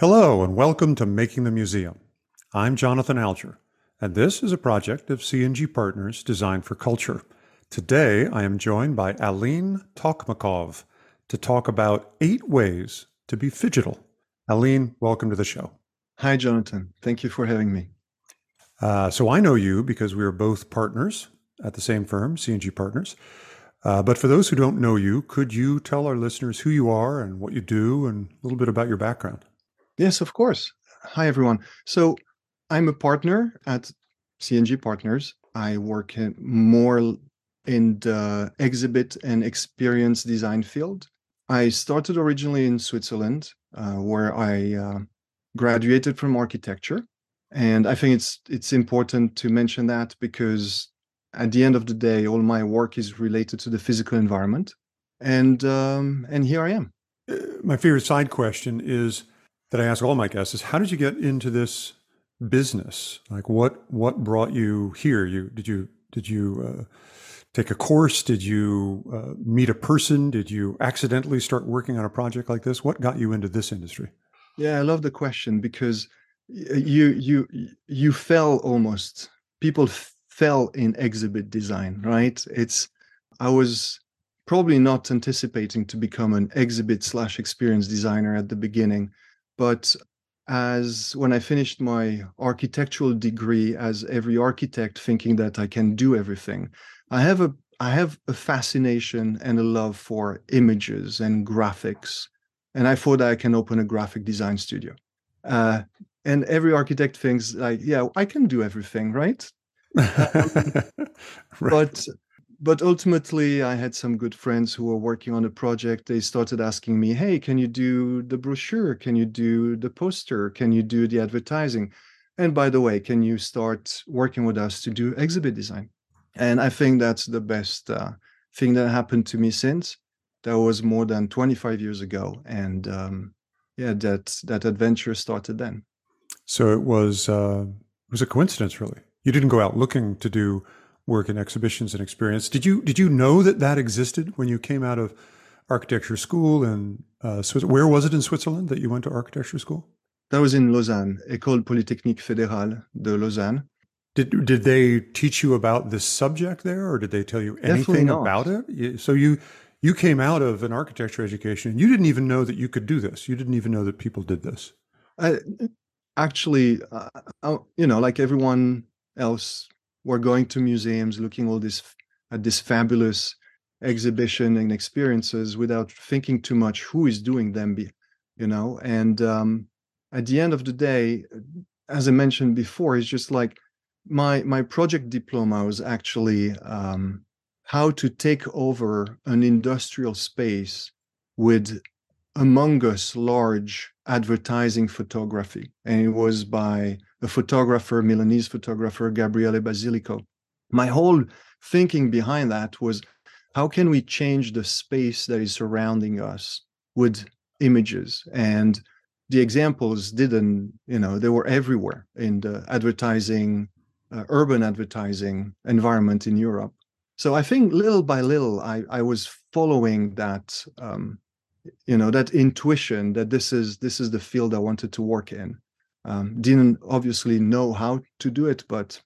Hello, and welcome to Making the Museum. I'm Jonathan Alger, and this is a project of C&G Partners Design for Culture. Today, I am joined by Alin Tocmacov to talk about eight ways to be phygital. Alin, welcome to the show. Hi, Jonathan. Thank you for having me. Uh, so I know you because we are both partners at the same firm, C&G Partners. Uh, but for those who don't know you, could you tell our listeners who you are and what you do and a little bit about your background? Yes, of course. Hi, everyone. So I'm a partner at C&G Partners. I work in more in the exhibit and experience design field. I started originally in Switzerland, uh, where I uh, graduated from architecture, and I think it's it's important to mention that because at the end of the day, all my work is related to the physical environment, and um, and here I am. Uh, my favorite side question is that I ask all my guests is how did you get into this business? Like what what brought you here? You did you did you uh, take a course? Did you uh, meet a person? Did you accidentally start working on a project like this? What got you into this industry? Yeah, I love the question because you you you fell almost. People fell in exhibit design, right? It's I was probably not anticipating to become an exhibit slash experience designer at the beginning but as when I finished my architectural degree, as every architect thinking that I can do everything, I have a I have a fascination and a love for images and graphics, and I thought I can open a graphic design studio. Uh, and every architect thinks like, yeah, I can do everything, right? um, right. But but ultimately i had some good friends who were working on a project. They started asking me hey can you do the brochure? Can you do the poster? Can you do the advertising? And by the way can you start working with us to do exhibit design? And i think that's the best uh, thing that happened to me since. That was more than 25 years ago and um, yeah that that adventure started then. So it was uh, it was a coincidence really. You didn't go out looking to do work in exhibitions and experience. Did you did you know that that existed when you came out of architecture school in uh, Switzerland? Where was it in Switzerland that you went to architecture school? That was in Lausanne, École Polytechnique Fédérale de Lausanne. Did did they teach you about this subject there, or did they tell you anything about it? So you you came out of an architecture education, and you didn't even know that you could do this. You didn't even know that people did this. I, actually, uh, you know, like everyone else we're going to museums, looking all this at this fabulous exhibition and experiences without thinking too much who is doing them, you know. And um, at the end of the day, as I mentioned before, it's just like my my project diploma was actually um, how to take over an industrial space with among us large advertising photography and it was by a photographer, Milanese photographer, Gabriele Basilico. My whole thinking behind that was how can we change the space that is surrounding us with images? And the examples didn't, you know, they were everywhere in the advertising, uh, urban advertising environment in Europe. So I think little by little, I, I was following that, um, you know, that intuition that this is this is the field I wanted to work in um, didn't obviously know how to do it, but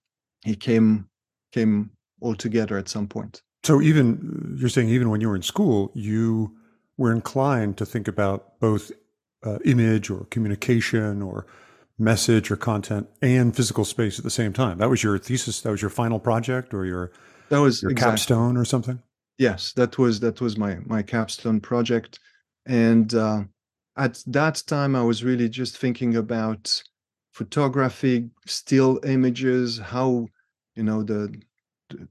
he came came all together at some point. So even you're saying even when you were in school, you were inclined to think about both uh, image or communication or message or content and physical space at the same time. That was your thesis. That was your final project, or your that was your exactly. capstone or something. Yes, that was that was my my capstone project, and uh, at that time i was really just thinking about photography still images how you know the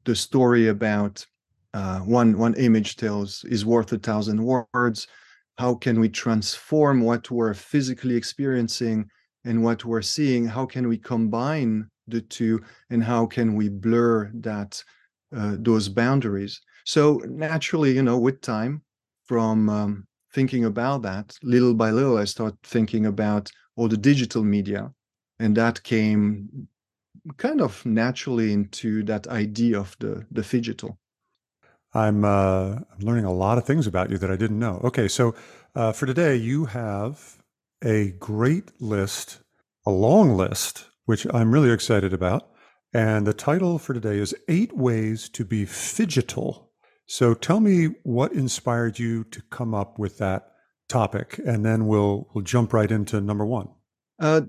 the story about uh, one one image tells is worth a thousand words. How can we transform what we're physically experiencing and what we're seeing? How can we combine the two and how can we blur that uh, those boundaries? So naturally you know with time from um, thinking about that, little by little, I start thinking about all the digital media. And that came kind of naturally into that idea of the, the phygital. I'm, uh, learning a lot of things about you that I didn't know. Okay, so uh, for today, you have a great list, a long list, which I'm really excited about. And the title for today is Eight Ways to Be Phygital. So tell me what inspired you to come up with that topic, and then we'll we'll jump right into number one. Uh,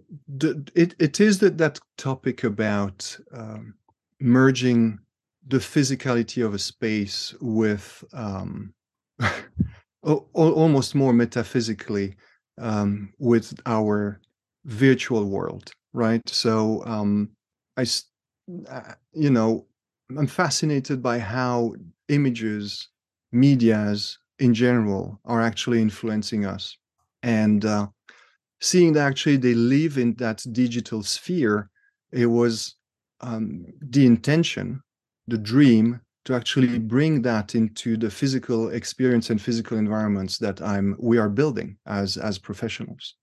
it, it is that, that topic about um, merging the physicality of a space with um, almost more metaphysically um, with our virtual world, right? So um, I, uh, you know, I'm fascinated by how images, medias in general, are actually influencing us, and uh, seeing that actually they live in that digital sphere. It was um, the intention, the dream to actually bring that into the physical experience and physical environments that I'm we are building as as professionals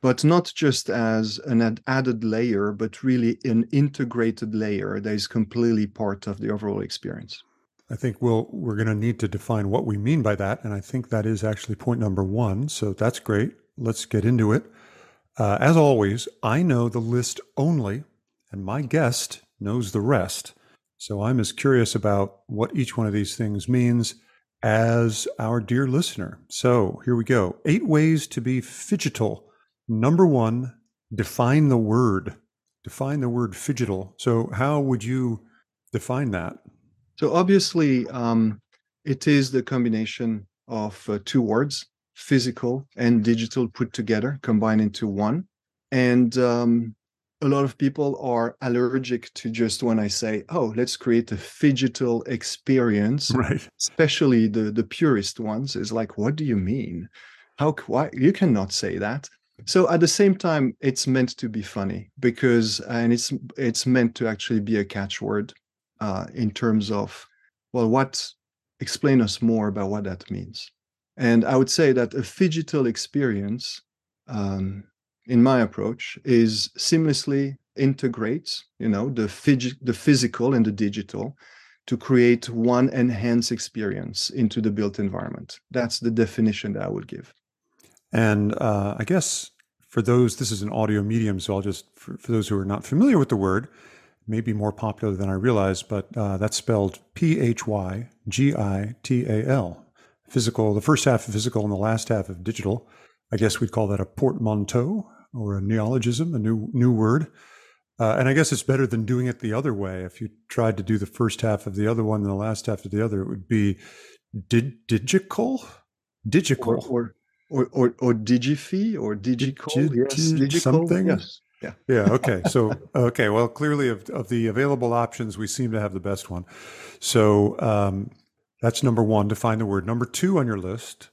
but not just as an added layer but really an integrated layer that is completely part of the overall experience I think we'll we're going to need to define what we mean by that and I think that is actually point number 1 so that's great let's get into it uh, as always I know the list only and my guest knows the rest so I'm as curious about what each one of these things means as our dear listener. So here we go. Eight ways to be phygital. Number one, define the word. Define the word phygital. So how would you define that? So obviously, um, it is the combination of uh, two words, physical and digital put together, combined into one. And um, a lot of people are allergic to just when I say, "Oh, let's create a digital experience." Right. Especially the the purist ones is like, "What do you mean? How why you cannot say that?" So at the same time, it's meant to be funny because, and it's it's meant to actually be a catchword uh, in terms of, well, what explain us more about what that means. And I would say that a digital experience um, in my approach is seamlessly integrates you know the the physical and the digital to create one enhanced experience into the built environment that's the definition that i would give and uh, i guess for those this is an audio medium so i'll just for, for, those who are not familiar with the word may be more popular than i realize but uh, that's spelled p-h-y-g-i-t-a-l physical the first half of physical and the last half of digital i guess we'd call that a portmanteau or a neologism, a new new word. Uh, and I guess it's better than doing it the other way. If you tried to do the first half of the other one and the last half of the other, it would be did digital, digical, or or or, or, digify or digical, Digi- yes, digical, something. Yes. Yeah. Yeah. Okay. So, okay. Well, clearly, of, of the available options, we seem to have the best one. So, um, that's number one. Define the word. Number two on your list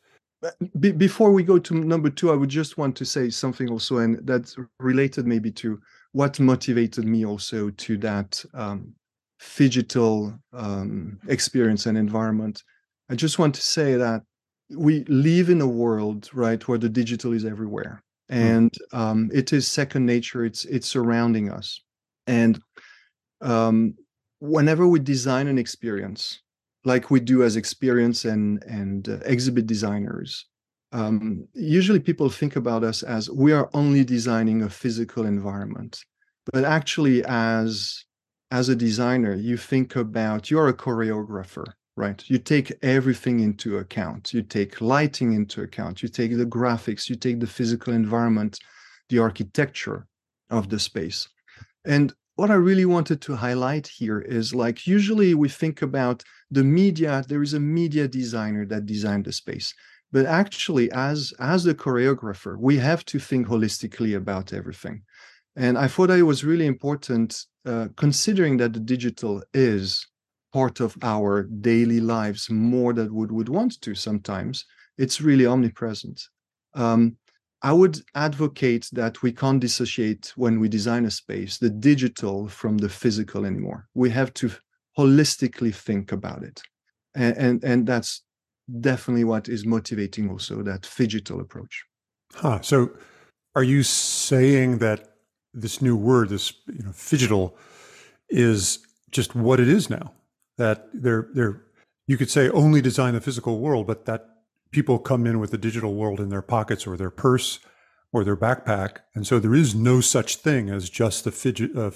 be, before we go to number two, I would just want to say something also, and that's related maybe to what motivated me also to that um, phygital um, experience and environment. I just want to say that we live in a world, right, where the digital is everywhere. And mm. um, it is second nature. It's it's surrounding us, and um, whenever we design an experience, like we do as experience and and uh, exhibit designers um, usually people think about us as we are only designing a physical environment but actually as as a designer you think about you're a choreographer right? You take everything into account. You take lighting into account. You take the graphics. You take the physical environment the architecture of the space. And what I really wanted to highlight here is like usually we think about the media, there is a media designer that designed the space. But actually, as as the choreographer, we have to think holistically about everything. And I thought it was really important, uh, considering that the digital is part of our daily lives more than we would want to sometimes. It's really omnipresent. Um, I would advocate that we can't dissociate when we design a space the digital from the physical anymore. We have to holistically think about it. And, and, and that's definitely what is motivating also that phygital approach. Huh. So are you saying that this new word, this you know, phygital, is just what it is now? That they're they're you could say only design the physical world, but that people come in with the digital world in their pockets or their purse or their backpack, and so there is no such thing as just the fidget, uh,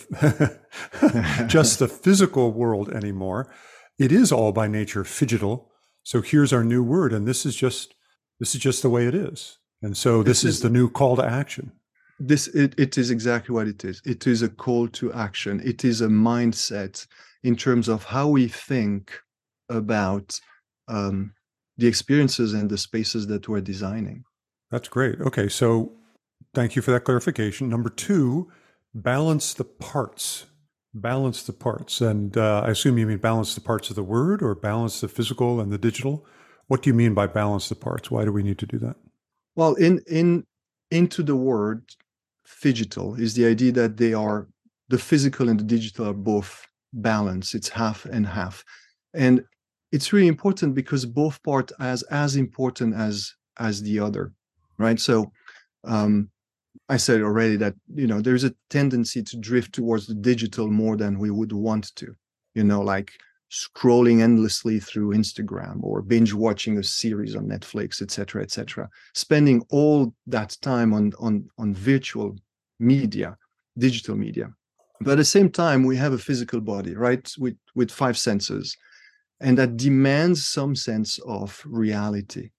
just the physical world anymore. It is all by nature phygital. So here's our new word, and this is just this is just the way it is. And so this, this is, is the new call to action. This it, it is exactly what it is. It is a call to action. It is a mindset in terms of how we think about um, the experiences and the spaces that we're designing. That's great. Okay, so Thank you for that clarification. Number two, balance the parts. Balance the parts. And uh, I assume you mean balance the parts of the word or balance the physical and the digital. What do you mean by balance the parts? Why do we need to do that? Well, in in into the word phygital is the idea that they are the physical and the digital are both balanced. It's half and half. And it's really important because both part as as important as as the other. Right. So um, I said already that you know there's a tendency to drift towards the digital more than we would want to. You know, like scrolling endlessly through Instagram or binge watching a series on Netflix, etc., etc. Spending all that time on on on virtual media, digital media. But at the same time, we have a physical body, right, with with five senses, and that demands some sense of reality.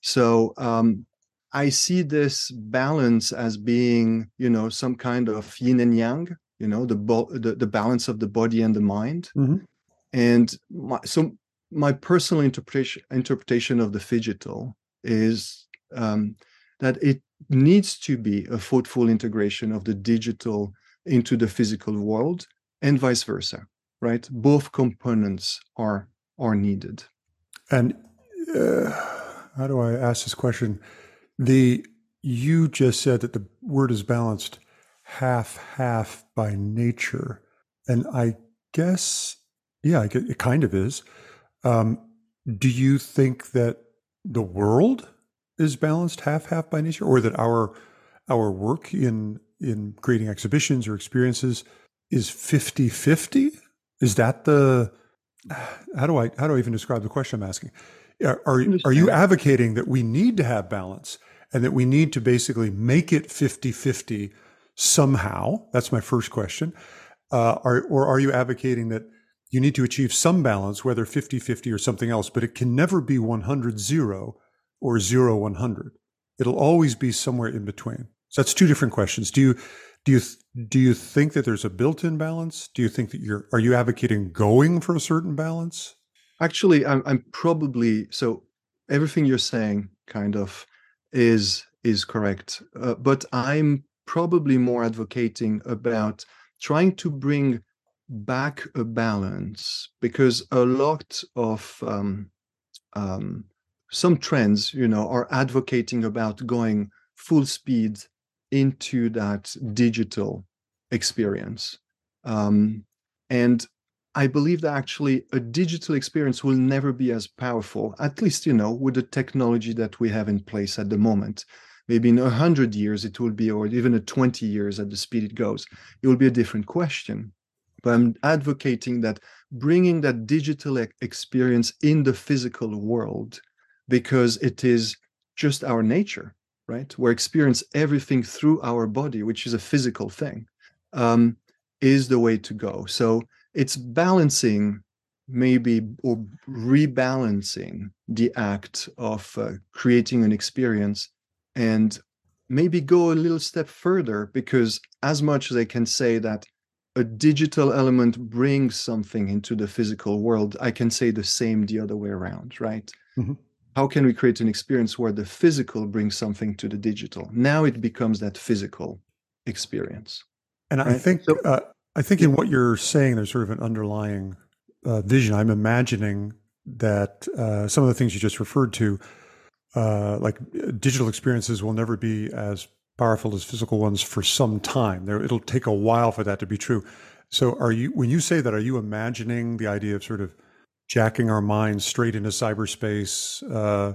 So um, I see this balance as being, you know, some kind of yin and yang, you know, the bo- the, the balance of the body and the mind. Mm-hmm. And my, so my personal interpretation interpretation of the digital is um, that it needs to be a thoughtful integration of the digital into the physical world and vice versa right? Both components are are needed. And uh, how do i ask this question? The you just said that the word is balanced half half by nature, and I guess yeah, it kind of is. Um, do you think that the world is balanced half half by nature, or that our our work in in creating exhibitions or experiences is 50-50? Is that the how do I how do I even describe the question I'm asking? Are are, are you advocating that we need to have balance and that we need to basically make it 50 50 somehow? That's my first question. Uh, are, or are you advocating that you need to achieve some balance, whether 50 50 or something else, but it can never be 100 0 or 0 100? It'll always be somewhere in between. So that's two different questions. Do you do you do you think that there's a built-in balance? Do you think that you're are you advocating going for a certain balance? Actually, I'm, I'm probably so everything you're saying kind of is is correct, uh, but I'm probably more advocating about trying to bring back a balance because a lot of um, um, some trends, you know, are advocating about going full speed into that digital experience. Um, and I believe that actually a digital experience will never be as powerful, at least, you know, with the technology that we have in place at the moment. Maybe in a hundred years it will be, or even a 20 years at the speed it goes, it will be a different question. But I'm advocating that bringing that digital experience in the physical world because it is just our nature, right? Where experience everything through our body, which is a physical thing, um, is the way to go. So it's balancing maybe or rebalancing the act of uh, creating an experience and maybe go a little step further because as much as i can say that a digital element brings something into the physical world i can say the same the other way around right mm-hmm. How can we create an experience where the physical brings something to the digital now it becomes that physical experience and right? i think so, uh, I think in what you're saying, there's sort of an underlying uh, vision. I'm imagining that uh, some of the things you just referred to, uh, like digital experiences, will never be as powerful as physical ones for some time. There, it'll take a while for that to be true. So, are you when you say that, are you imagining the idea of sort of jacking our minds straight into cyberspace? Uh,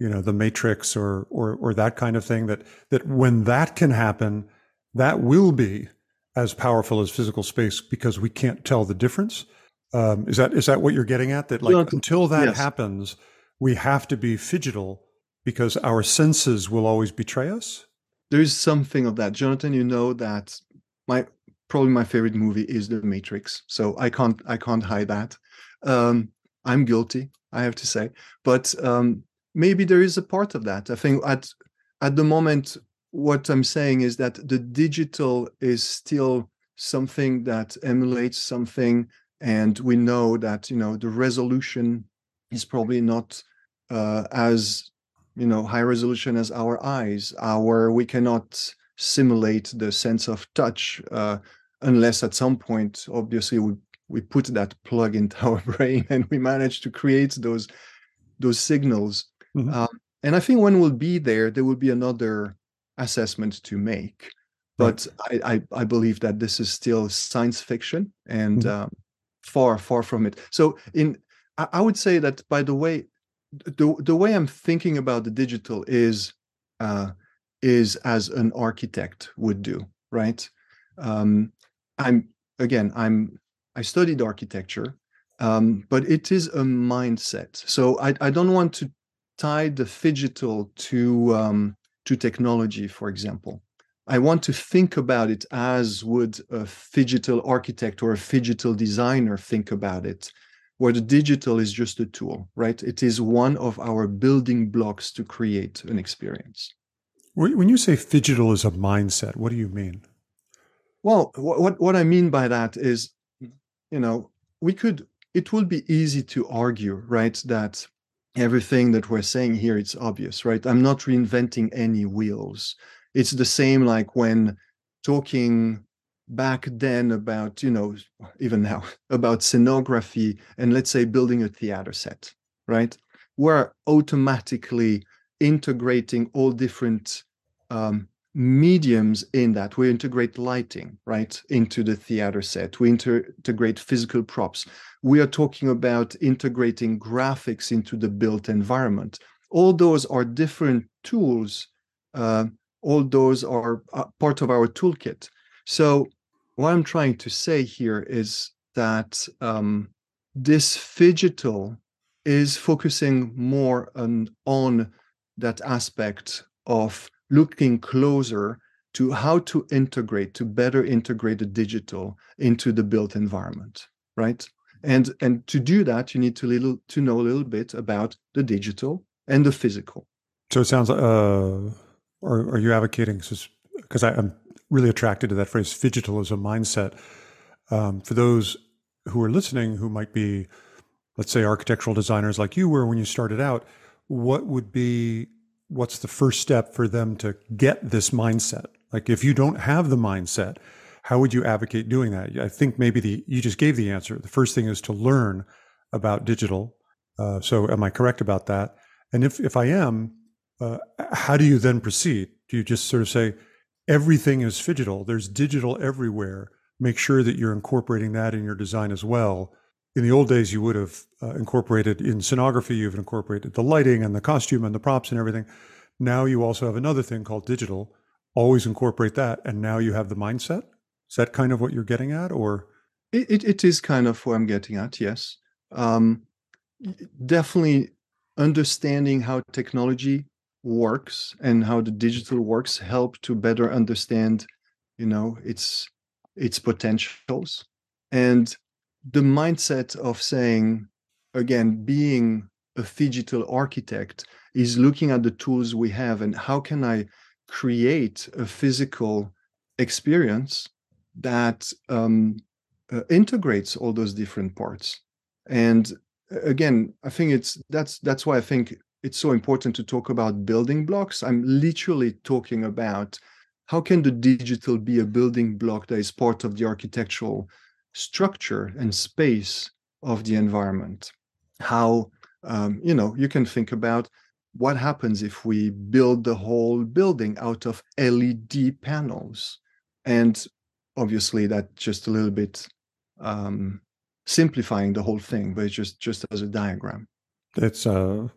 you know, the Matrix, or or or that kind of thing. That that when that can happen, that will be as powerful as physical space because we can't tell the difference. Um, is that is that what you're getting at? That like well, until that yes. happens, we have to be phygital because our senses will always betray us. there is something of that. Jonathan, you know that my probably my favorite movie is The Matrix, so I can't I can't hide that. Um, I'm guilty, I have to say, but um, maybe there is a part of that. I think at at the moment, what I'm saying is that the digital is still something that emulates something, and we know that you know the resolution is probably not uh, as you know high resolution as our eyes. Our we cannot simulate the sense of touch uh, unless at some point, obviously, we we put that plug into our brain and we manage to create those those signals. Mm-hmm. Um, and I think when we'll be there, there will be another assessment to make. But right. I, I, I believe that this is still science fiction and mm-hmm. um, far far from it. So in I, I would say that by the way, the the way I'm thinking about the digital is uh, is as an architect would do, right? Um, I'm again, I'm I studied architecture, um, but it is a mindset. So I, I don't want to tie the phygital to um, to technology, for example. I want to think about it as would a phygital architect or a phygital designer think about it, where the digital is just a tool, right? It is one of our building blocks to create an experience. When you say phygital is a mindset, what do you mean? Well, what what I mean by that is, you know, we could. It would be easy to argue, right, that everything that we're saying here it's obvious, right? I'm not reinventing any wheels. It's the same like when talking back then about, you know, even now about scenography and let's say building a theater set, right? We're automatically integrating all different um, mediums in that. We integrate lighting right into the theater set. We integrate physical props. We are talking about integrating graphics into the built environment. All those are different tools uh, all those are uh, part of our toolkit. So what i'm trying to say here is that um, this phygital is focusing more on, on that aspect of looking closer to how to integrate to better integrate the digital into the built environment right? And and to do that you need to little to know a little bit about the digital and the physical. So it sounds like uh are, are you advocating because i'm really attracted to that phrase phygital as a mindset um, for those who are listening who might be let's say architectural designers like you were when you started out what would be what's the first step for them to get this mindset? Like if you don't have the mindset, how would you advocate doing that? I think maybe the you just gave the answer. The first thing is to learn about digital. Uh, so am I correct about that? And if if I am, uh, how do you then proceed? Do you just sort of say everything is phygital? There's digital everywhere. Make sure that you're incorporating that in your design as well in the old days, you would have uh, incorporated in scenography, you've incorporated the lighting and the costume and the props and everything. Now you also have another thing called digital. Always incorporate that. And now you have the mindset. Is that kind of what you're getting at? Or? It, it, it is kind of what I'm getting at, yes. Um, definitely understanding how technology works and how the digital works help to better understand you know its its potentials and the mindset of saying again being a digital architect is looking at the tools we have and how can i create a physical experience that um, uh, integrates all those different parts. And again i think it's that's that's why i think it's so important to talk about building blocks. I'm literally talking about how can the digital be a building block that is part of the architectural structure and space of the environment. How, um, you know, you can think about what happens if we build the whole building out of LED panels. And obviously, that just a little bit um, simplifying the whole thing, but just just as a diagram. It's uh,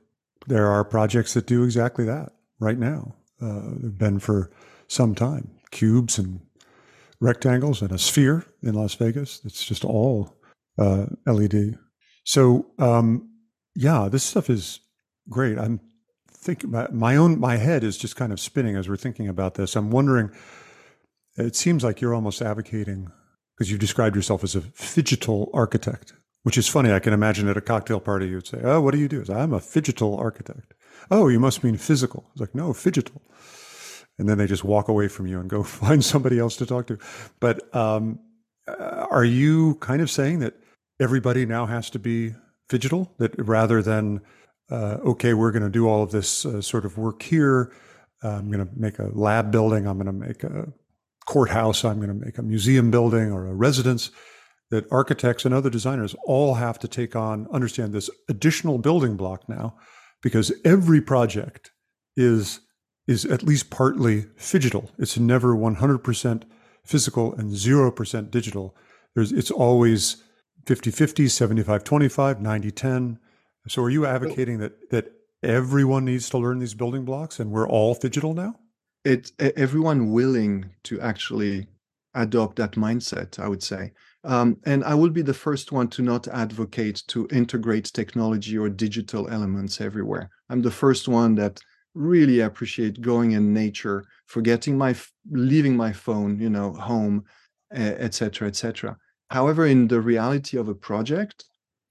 there are projects that do exactly that right now. Uh, they've been for some time. Cubes and rectangles and a sphere in Las Vegas. It's just all uh, LED. So, um, yeah, this stuff is great. I'm thinking about my own my head is just kind of spinning as we're thinking about this. I'm wondering. It seems like you're almost advocating because you've described yourself as a phygital architect, which is funny. I can imagine at a cocktail party you'd say, "Oh, what do you do?" I'm a phygital architect. Oh, you must mean physical. It's like, no, phygital And then they just walk away from you and go find somebody else to talk to. But um, uh, are you kind of saying that everybody now has to be phygital? That rather than, uh, okay, we're going to do all of this uh, sort of work here, I'm going to make a lab building, I'm going to make a courthouse, I'm going to make a museum building or a residence, that architects and other designers all have to take on, understand this additional building block now, because every project is is at least partly phygital. It's never 100% physical and 0% digital. There's, it's always 50 50, 75 25, 90 10. So are you advocating that, that everyone needs to learn these building blocks and we're all phygital now? It's everyone willing to actually adopt that mindset, I would say. Um, and I will be the first one to not advocate to integrate technology or digital elements everywhere. I'm the first one that really appreciate going in nature, forgetting my, leaving my phone, you know, home, etc., etc. However, in the reality of a project,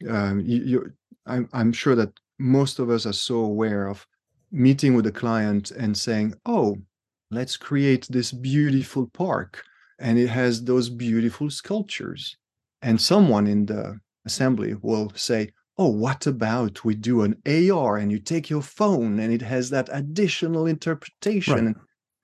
um, you, I'm, I'm sure that most of us are so aware of meeting with a client and saying, "Oh, let's create this beautiful park," and it has those beautiful sculptures, and someone in the assembly will say, oh, what about we do an AR and you take your phone and it has that additional interpretation. Right.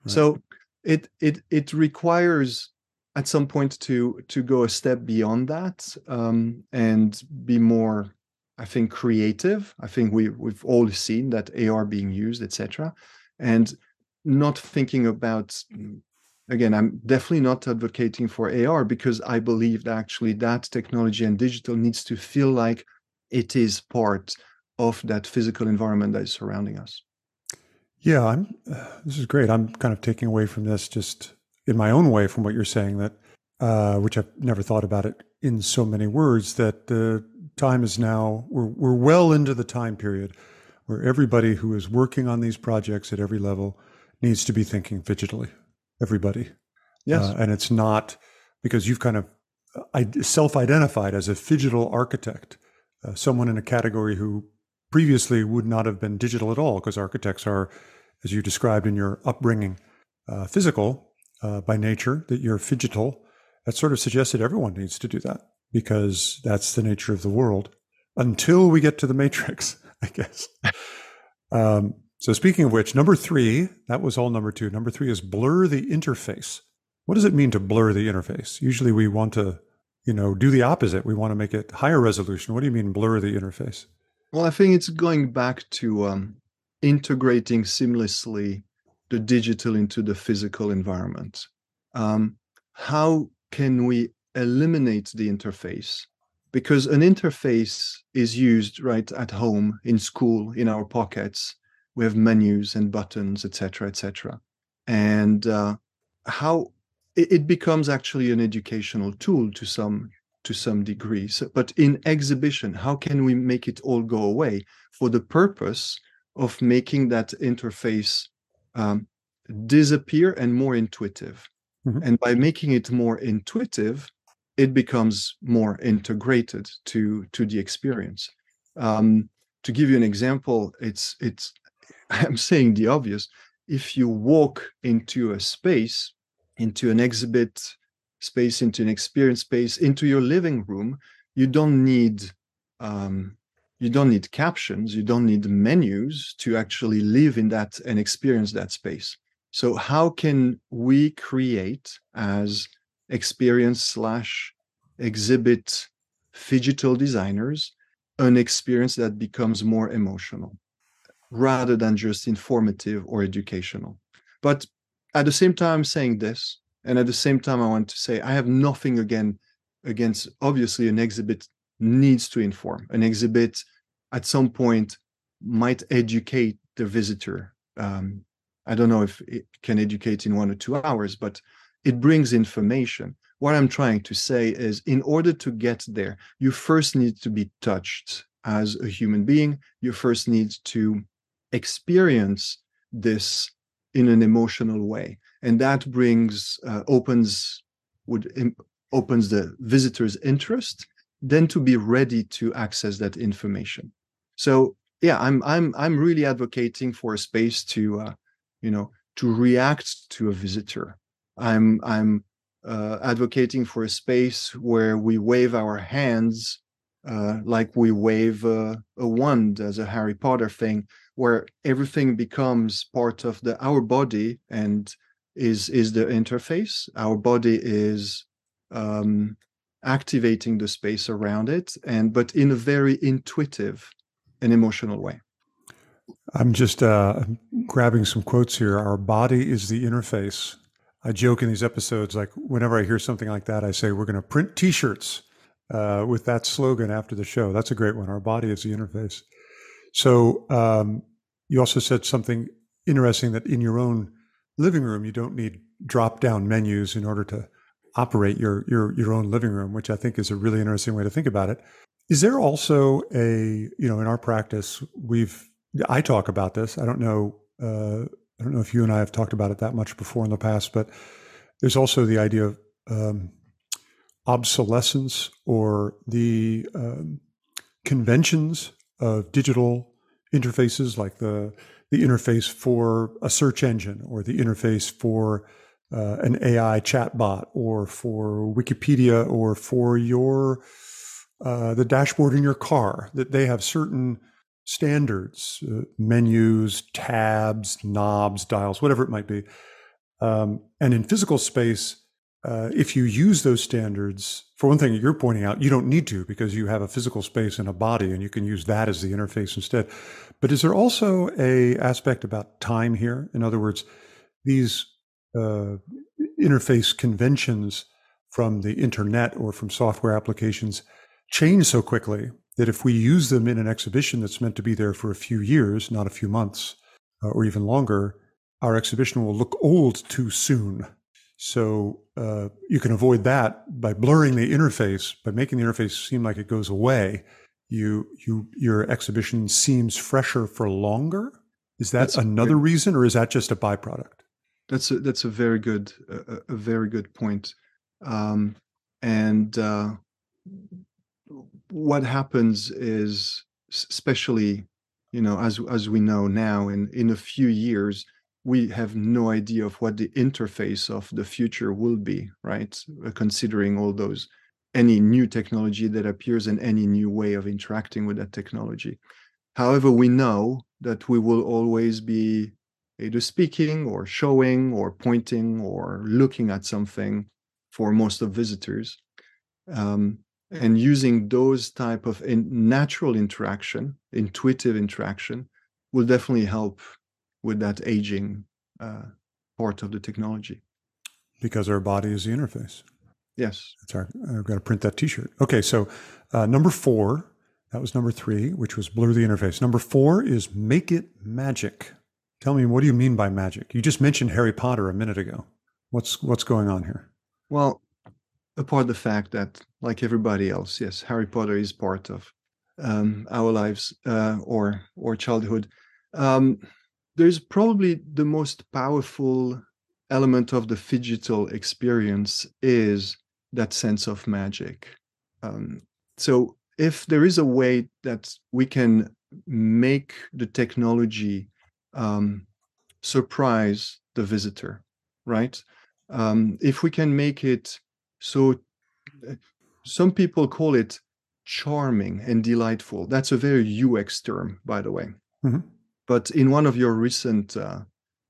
Right. So it it it requires at some point to to go a step beyond that um, and be more, I think, creative. I think we we've all seen that AR being used, etc. And not thinking about again, I'm definitely not advocating for AR because I believe that actually that technology and digital needs to feel like it is part of that physical environment that is surrounding us. Yeah, I'm. Uh, this is great. I'm kind of taking away from this just in my own way from what you're saying that, uh, which I've never thought about it in so many words. That the time is now. We're we're well into the time period where everybody who is working on these projects at every level needs to be thinking digitally. Everybody. Yes. Uh, and it's not because you've kind of uh, self-identified as a phygital architect uh, someone in a category who previously would not have been digital at all, because architects are, as you described in your upbringing, uh, physical uh, by nature, that you're phygital. That sort of suggested everyone needs to do that because that's the nature of the world until we get to the matrix, I guess. um, so, speaking of which, number three, that was all number two. Number three is blur the interface. What does it mean to blur the interface? Usually we want to you know, do the opposite. We want to make it higher resolution. What do you mean blur the interface? Well, I think it's going back to um, integrating seamlessly the digital into the physical environment. Um, how can we eliminate the interface? Because an interface is used right at home, in school, in our pockets. We have menus and buttons, etc., etc. And uh, how it, it becomes actually an educational tool to some to some degree. So, but in exhibition, how can we make it all go away for the purpose of making that interface um, disappear and more intuitive? Mm-hmm. And by making it more intuitive, it becomes more integrated to to the experience. Um, to give you an example, it's it's I'm saying the obvious. If you walk into a space into an exhibit space, into an experience space, into your living room, you don't need um, you don't need captions, you don't need menus to actually live in that and experience that space. So how can we create as experience slash exhibit digital designers an experience that becomes more emotional rather than just informative or educational? But at the same time saying this and at the same time i want to say i have nothing again against obviously an exhibit needs to inform. An exhibit at some point might educate the visitor. Um, i don't know if it can educate in one or two hours but it brings information. What i'm trying to say is in order to get there you first need to be touched as a human being. You first need to experience this in an emotional way and that brings uh, opens would Im- opens the visitor's interest then to be ready to access that information. So yeah i'm i'm i'm really advocating for a space to uh, you know to react to a visitor. I'm i'm uh, advocating for a space where we wave our hands uh, like we wave a, a wand as a harry potter thing where everything becomes part of the our body and is is the interface. Our body is um, activating the space around it and but in a very intuitive and emotional way. I'm just uh, grabbing some quotes here. Our body is the interface. I joke in these episodes like whenever i hear something like that i say we're going to print t-shirts uh, with that slogan after the show. That's a great one. Our body is the interface. So um, you also said something interesting that in your own living room you don't need drop down menus in order to operate your your your own living room, which I think is a really interesting way to think about it. Is there also a you know in our practice we've I talk about this. I don't know uh, I don't know if you and I have talked about it that much before in the past, but there's also the idea of um, obsolescence or the um, conventions of digital interfaces, like the the interface for a search engine or the interface for uh, an AI chatbot or for Wikipedia or for your uh, the dashboard in your car that they have certain standards, uh, menus, tabs, knobs, dials, whatever it might be. Um, and in physical space, uh, if you use those standards, for one thing, you're pointing out you don't need to because you have a physical space and a body, and you can use that as the interface instead. But is there also a aspect about time here? In other words, these uh, interface conventions from the internet or from software applications change so quickly that if we use them in an exhibition that's meant to be there for a few years, not a few months uh, or even longer, our exhibition will look old too soon. So uh, you can avoid that by blurring the interface, by making the interface seem like it goes away. You, you, your exhibition seems fresher for longer. Is that that's another great. reason, or is that just a byproduct? That's a, that's a very good a, a very good point. Um, and uh, what happens is, especially you know, as as we know now, in in a few years, we have no idea of what the interface of the future will be, right? Considering all those any new technology that appears and any new way of interacting with that technology. However, we know that we will always be either speaking or showing or pointing or looking at something for most of visitors um, and using those type of in natural interaction intuitive interaction will definitely help with that aging uh, part of the technology because our body is the interface yes that's our i've got to print that t-shirt okay so uh, number four that was number three which was blur the interface number four is make it magic Tell me, what do you mean by magic? You just mentioned Harry Potter a minute ago. What's what's going on here? Well, apart the fact that, like everybody else, yes, Harry Potter is part of um, our lives uh, or or childhood. Um, there's probably the most powerful element of the digital experience is that sense of magic. Um, so if there is a way that we can make the technology um, surprise the visitor, right? Um, if we can make it so, uh, some people call it charming and delightful. That's a very UX term, by the way. Mm-hmm. But in one of your recent uh,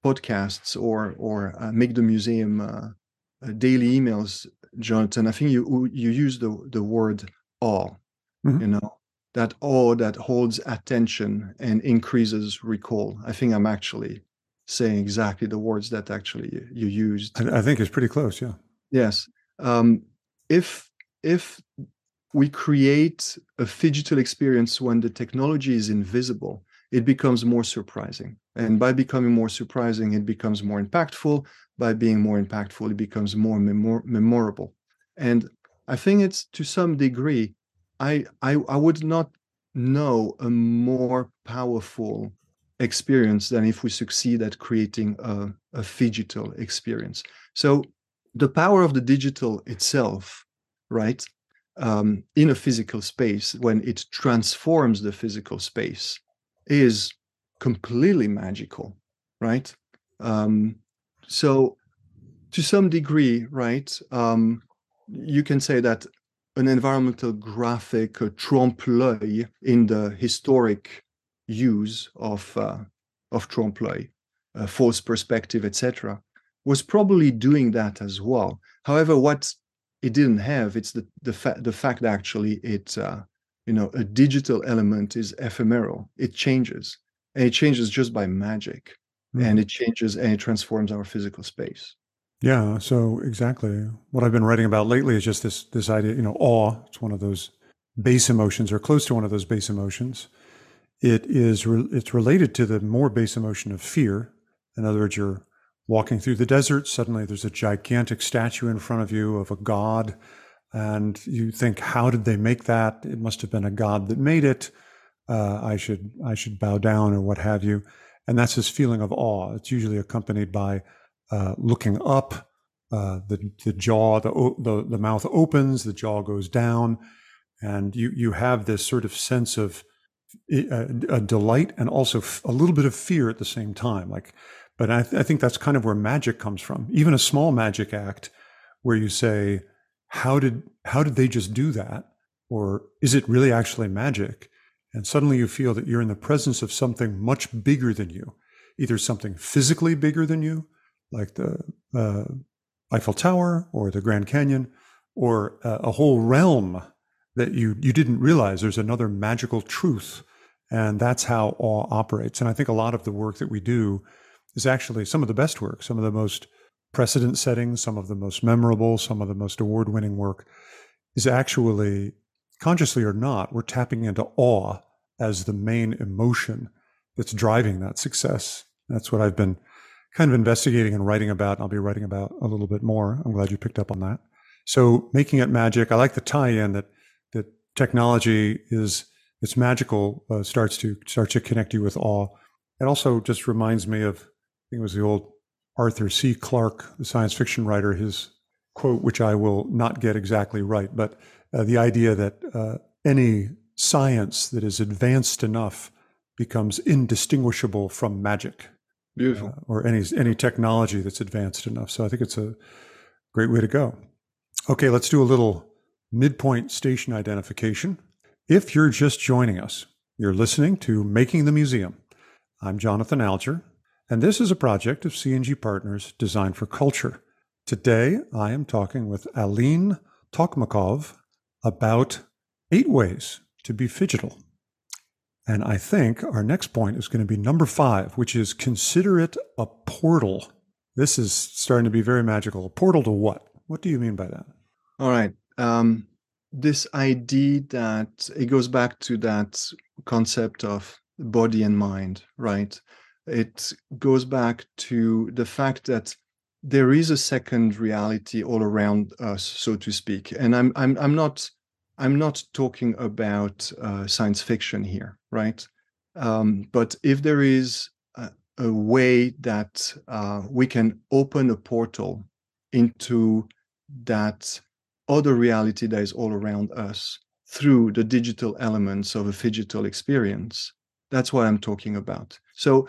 podcasts or or uh, make the museum uh, uh daily emails, Jonathan, I think you you use the the word awe. Mm-hmm. You know, that awe that holds attention and increases recall. I think I'm actually saying exactly the words that actually you, you used. I, I, think it's pretty close. Yeah. Yes. Um, if if we create a phygital experience when the technology is invisible, it becomes more surprising. And by becoming more surprising, it becomes more impactful. By being more impactful, it becomes more memor- memorable. And I think it's to some degree I, I I would not know a more powerful experience than if we succeed at creating a, a phygital experience. So the power of the digital itself, right, um, in a physical space when it transforms the physical space is completely magical, right? Um, so to some degree, right, um, you can say that an environmental graphic a trompe l'oeil in the historic use of uh, of trompe l'oeil, uh, false perspective, etc., was probably doing that as well. However, what it didn't have it's the the fact the fact that actually it uh, you know a digital element is ephemeral. It changes, and it changes just by magic, mm. and it changes and it transforms our physical space. Yeah, so exactly what I've been writing about lately is just this this idea, you know, awe. It's one of those base emotions, or close to one of those base emotions. It is re- it's related to the more base emotion of fear. In other words, you're walking through the desert. Suddenly, there's a gigantic statue in front of you of a god, and you think, "How did they make that? It must have been a god that made it. Uh, I should I should bow down or what have you." And that's this feeling of awe. It's usually accompanied by uh, looking up. Uh, the the jaw, the, the the mouth opens, the jaw goes down, and you you have this sort of sense of a, a delight and also a little bit of fear at the same time. Like, but I, th- I think that's kind of where magic comes from. Even a small magic act, where you say, "How did how did they just do that?" or "Is it really actually magic?" And suddenly you feel that you're in the presence of something much bigger than you, either something physically bigger than you, like the uh, Eiffel Tower or the Grand Canyon, or uh, a whole realm that you you didn't realize there's another magical truth, and that's how awe operates. And I think a lot of the work that we do is actually some of the best work, some of the most precedent setting, some of the most memorable, some of the most award winning work is actually consciously or not, we're tapping into awe as the main emotion that's driving that success. That's what I've been kind of investigating and writing about. I'll be writing about a little bit more. I'm glad you picked up on that. So making it magic. I like the tie-in that that technology is it's magical uh, starts to starts to connect you with awe. It also just reminds me of I think it was the old Arthur C. Clarke, the science fiction writer, his quote, which I will not get exactly right, but uh, the idea that uh, any science that is advanced enough becomes indistinguishable from magic. Beautiful. Uh, or any any technology that's advanced enough. So I think it's a great way to go. Okay, let's do a little midpoint station identification. If you're just joining us, you're listening to Making the Museum. I'm Jonathan Alger, and this is a project of C&G Partners designed for culture. Today, I am talking with Alin Tocmacov about eight ways to be phygital. And I think our next point is going to be number five, which is consider it a portal. This is starting to be very magical. A portal to what? What do you mean by that? All right. Um, this idea that it goes back to that concept of body and mind, right? It goes back to the fact that there is a second reality all around us, so to speak. And I'm I'm I'm not I'm not talking about uh, science fiction here, right? Um, but if there is a, a way that uh, we can open a portal into that other reality that is all around us through the digital elements of a phygital experience, that's what I'm talking about. So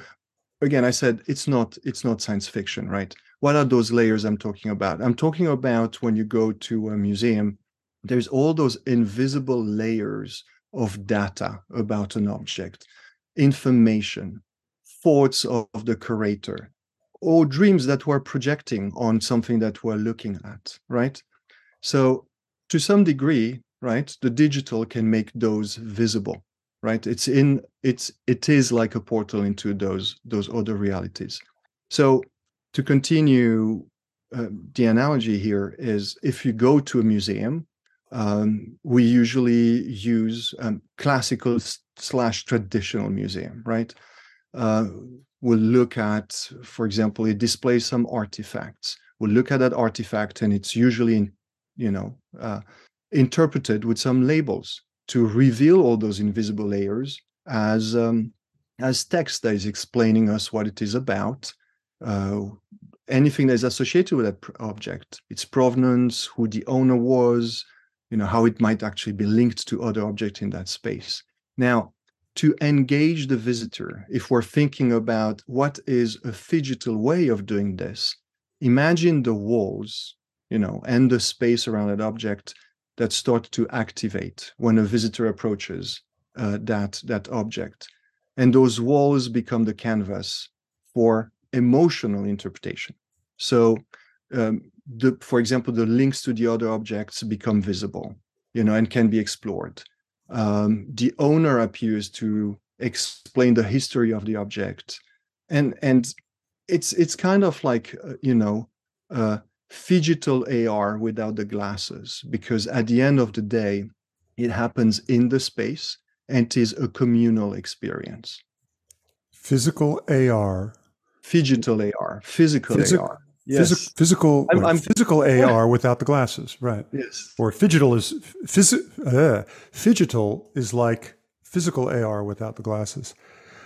again, I said it's not it's not science fiction, right? What are those layers I'm talking about? I'm talking about when you go to a museum there's all those invisible layers of data about an object, information, thoughts of, the curator, or dreams that we're projecting on something that we're looking at, right? So, to some degree, right, the digital can make those visible, right? It's in it's it is like a portal into those those other realities. So, to continue, uh, the analogy here is if you go to a museum um, we usually use um, classical slash traditional museum, right? Uh, we'll look at, for example, it displays some artifacts. We'll look at that artifact, and it's usually, you know, uh, interpreted with some labels to reveal all those invisible layers as um, as text that is explaining us what it is about, uh, anything that is associated with that object, its provenance, who the owner was, you know, how it might actually be linked to other objects in that space. Now, to engage the visitor, if we're thinking about what is a digital way of doing this, imagine the walls, you know, and the space around that object that start to activate when a visitor approaches uh, that that object, and those walls become the canvas for emotional interpretation. So, um, the, for example, the links to the other objects become visible, you know, and can be explored. Um, the owner appears to explain the history of the object, and and it's it's kind of like uh, you know uh, phygital AR without the glasses, because at the end of the day, it happens in the space and it is a communal experience. Physical AR. Phygital AR, physical Physi- AR. Yes. Physi- physical, I'm, I'm, physical AR without the glasses, right? Yes. Or phygital is phys- uh, is like physical AR without the glasses.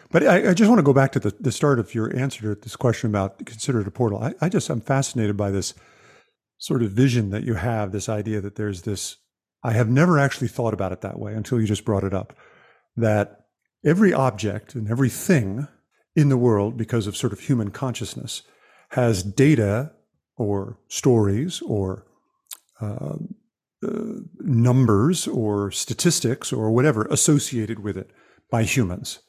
But I, I, just want to go back to the, the start of your answer to this question about consider it a portal. I, I just I'm fascinated by this sort of vision that you have, this idea that there's this. I have never actually thought about it that way until you just brought it up. That every object and everything in the world, because of sort of human consciousness, has data or stories or uh, uh, numbers or statistics or whatever associated with it by humans.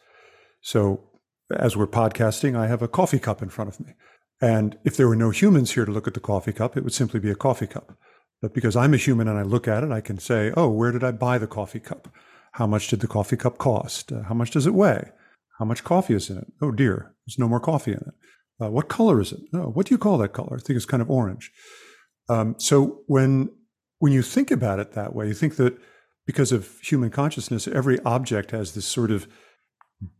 So, as we're podcasting, I have a coffee cup in front of me. And if there were no humans here to look at the coffee cup, it would simply be a coffee cup. But because I'm a human and I look at it, I can say, oh, where did I buy the coffee cup? How much did the coffee cup cost? Uh, how much does it weigh? How much coffee is in it? Oh dear, there's no more coffee in it. Uh, what color is it? Oh, what do you call that color? I think it's kind of orange. Um, so when when you think about it that way, you think that because of human consciousness, every object has this sort of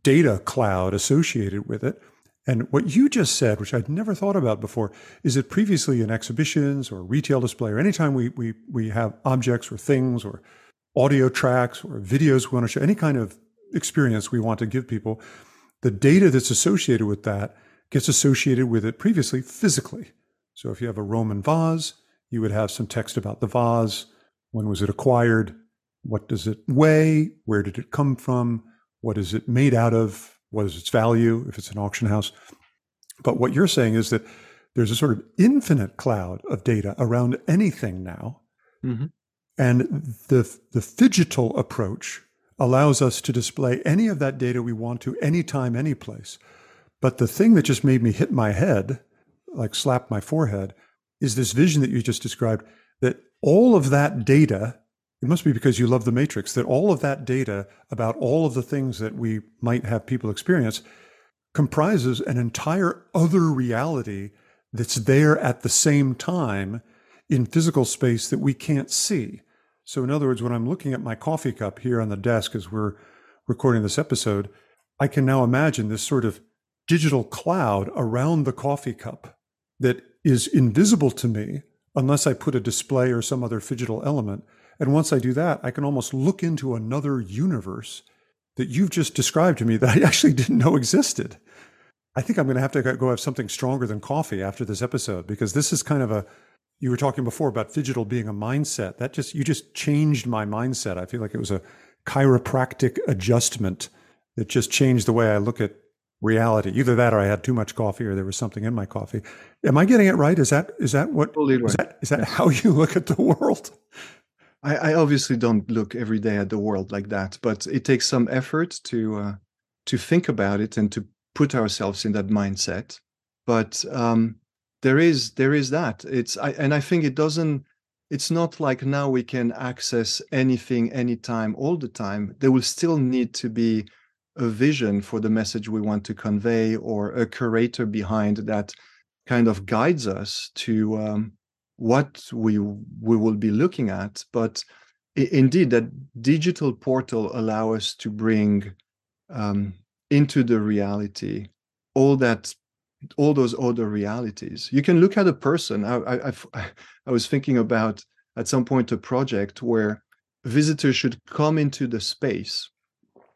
data cloud associated with it. And what you just said, which I'd never thought about before, is that previously in exhibitions or retail display or anytime we we we have objects or things or audio tracks or videos we want to show, any kind of experience we want to give people, the data that's associated with that gets associated with it previously physically. So if you have a Roman vase, you would have some text about the vase. When was it acquired? What does it weigh? Where did it come from? What is it made out of? What is its value if it's an auction house? But what you're saying is that there's a sort of infinite cloud of data around anything now. Mm-hmm. And the, the phygital approach allows us to display any of that data we want to anytime, any place. But the thing that just made me hit my head, like slap my forehead, is this vision that you just described that all of that data, it must be because you love the matrix, that all of that data about all of the things that we might have people experience comprises an entire other reality that's there at the same time in physical space that we can't see. So, in other words, when I'm looking at my coffee cup here on the desk as we're recording this episode, I can now imagine this sort of digital cloud around the coffee cup that is invisible to me unless I put a display or some other phygital element. And once I do that, I can almost look into another universe that you've just described to me that I actually didn't know existed. I think I'm going to have to go have something stronger than coffee after this episode because this is kind of a you were talking before about digital being a mindset. That just you just changed my mindset. I feel like it was a chiropractic adjustment that just changed the way I look at reality. Either that or I had too much coffee or there was something in my coffee. Am I getting it right? Is that is that what totally right. is that is that how you look at the world? I, I, obviously don't look every day at the world like that, but it takes some effort to uh, to think about it and to put ourselves in that mindset. But um, there is there is that. It's I, and I think it doesn't. It's not like now we can access anything anytime all the time. There will still need to be a vision for the message we want to convey or a curator behind that kind of guides us to um, what we we will be looking at but indeed that digital portal allow us to bring um, into the reality all that all those other realities. You can look at a person. I, I, I, I was thinking about at some point a project where visitors should come into the space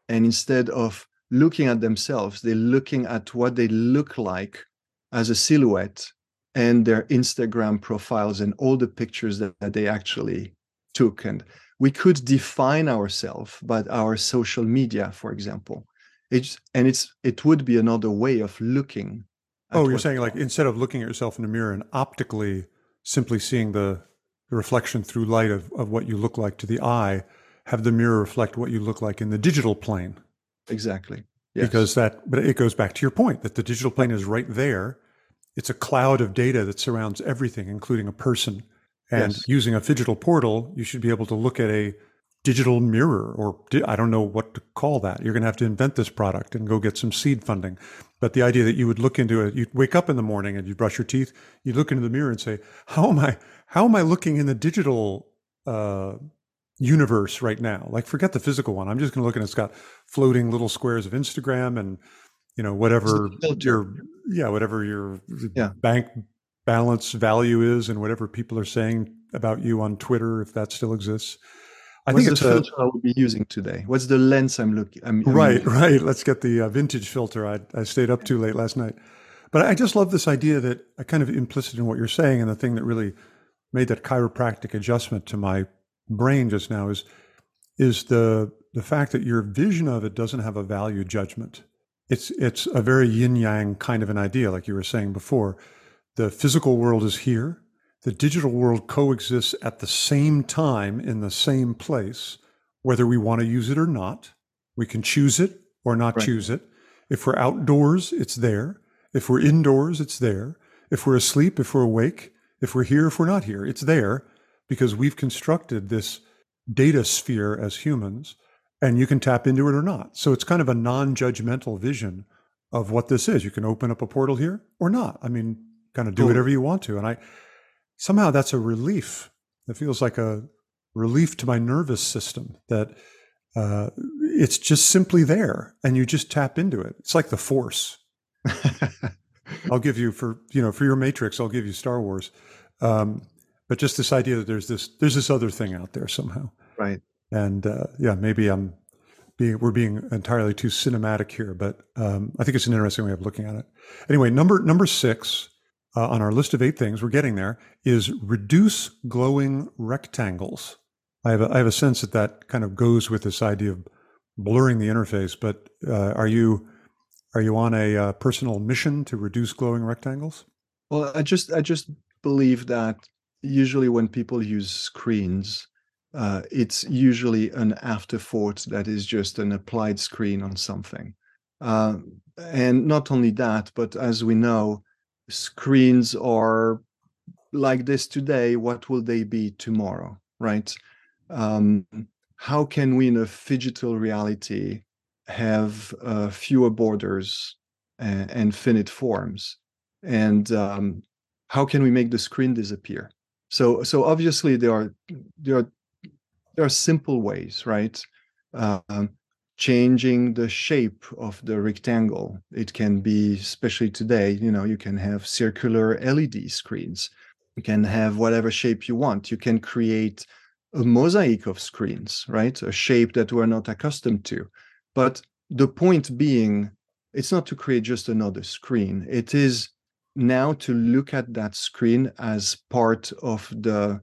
and instead of looking at themselves they're looking at what they look like as a silhouette and their instagram profiles and all the pictures that, that they actually took. And we could define ourselves by our social media for example it's and it's it would be another way of looking oh you're saying like instead of looking at yourself in the mirror and optically simply seeing the, the reflection through light of, of what you look like to the eye have the mirror reflect what you look like in the digital plane. Exactly. Yes. because that but it goes back to your point that the digital plane is right there it's a cloud of data that surrounds everything including a person. And yes. using a digital portal you should be able to look at a digital mirror or i don't know what to call that. You're going to have to invent this product and go get some seed funding. But the idea that you would look into it you'd wake up in the morning and you brush your teeth you look into the mirror and say how am i how am i looking in the digital uh, universe right now? Like forget the physical one. I'm just going to look and it's got floating little squares of instagram and you know whatever your yeah whatever your yeah. bank balance value is and whatever people are saying about you on twitter if that still exists I What's think it's the filter a, I will be using today. What's the lens I'm looking? I'm, I'm right, using? right. Let's get the uh, vintage filter. I, I stayed up too late last night, but I just love this idea that I kind of implicit in what you're saying, and the thing that really made that chiropractic adjustment to my brain just now is is the the fact that your vision of it doesn't have a value judgment. It's it's a very yin yang kind of an idea, like you were saying before. The physical world is here, the digital world coexists at the same time in the same place, whether we want to use it or not. We can choose it or not right. choose it. If we're outdoors, it's there. If we're indoors, it's there. If we're asleep, if we're awake, if we're here, if we're not here, it's there because we've constructed this data sphere as humans and you can tap into it or not. So it's kind of a non judgmental vision of what this is. You can open up a portal here or not. I mean, kind of do whatever you want to. And I, somehow that's a relief. It feels like a relief to my nervous system that uh, it's just simply there and you just tap into it. It's like the force. I'll give you for you know for your Matrix, I'll give you Star Wars, um, but just this idea that there's this there's this other thing out there somehow, right? And uh, yeah, maybe I'm being we're being entirely too cinematic here, but um, I think it's an interesting way of looking at it. Anyway, number number six uh, on our list of eight things, we're getting there, is reduce glowing rectangles. I have a, I have a sense that that kind of goes with this idea of blurring the interface. But uh, are you are you on a uh, personal mission to reduce glowing rectangles? Well, I just I just believe that usually when people use screens, uh, it's usually an afterthought that is just an applied screen on something. Uh, and not only that, but as we know, screens are like this today, what will they be tomorrow, right? Um, how can we in a digital reality have uh, fewer borders and, finite forms? And um, how can we make the screen disappear? So, so obviously there are there are there are simple ways, right? Um, changing the shape of the rectangle. It can be, especially today, you know, you can have circular LED screens. You can have whatever shape you want. You can create a mosaic of screens, right? A shape that we're not accustomed to. But the point being, it's not to create just another screen. It is now to look at that screen as part of the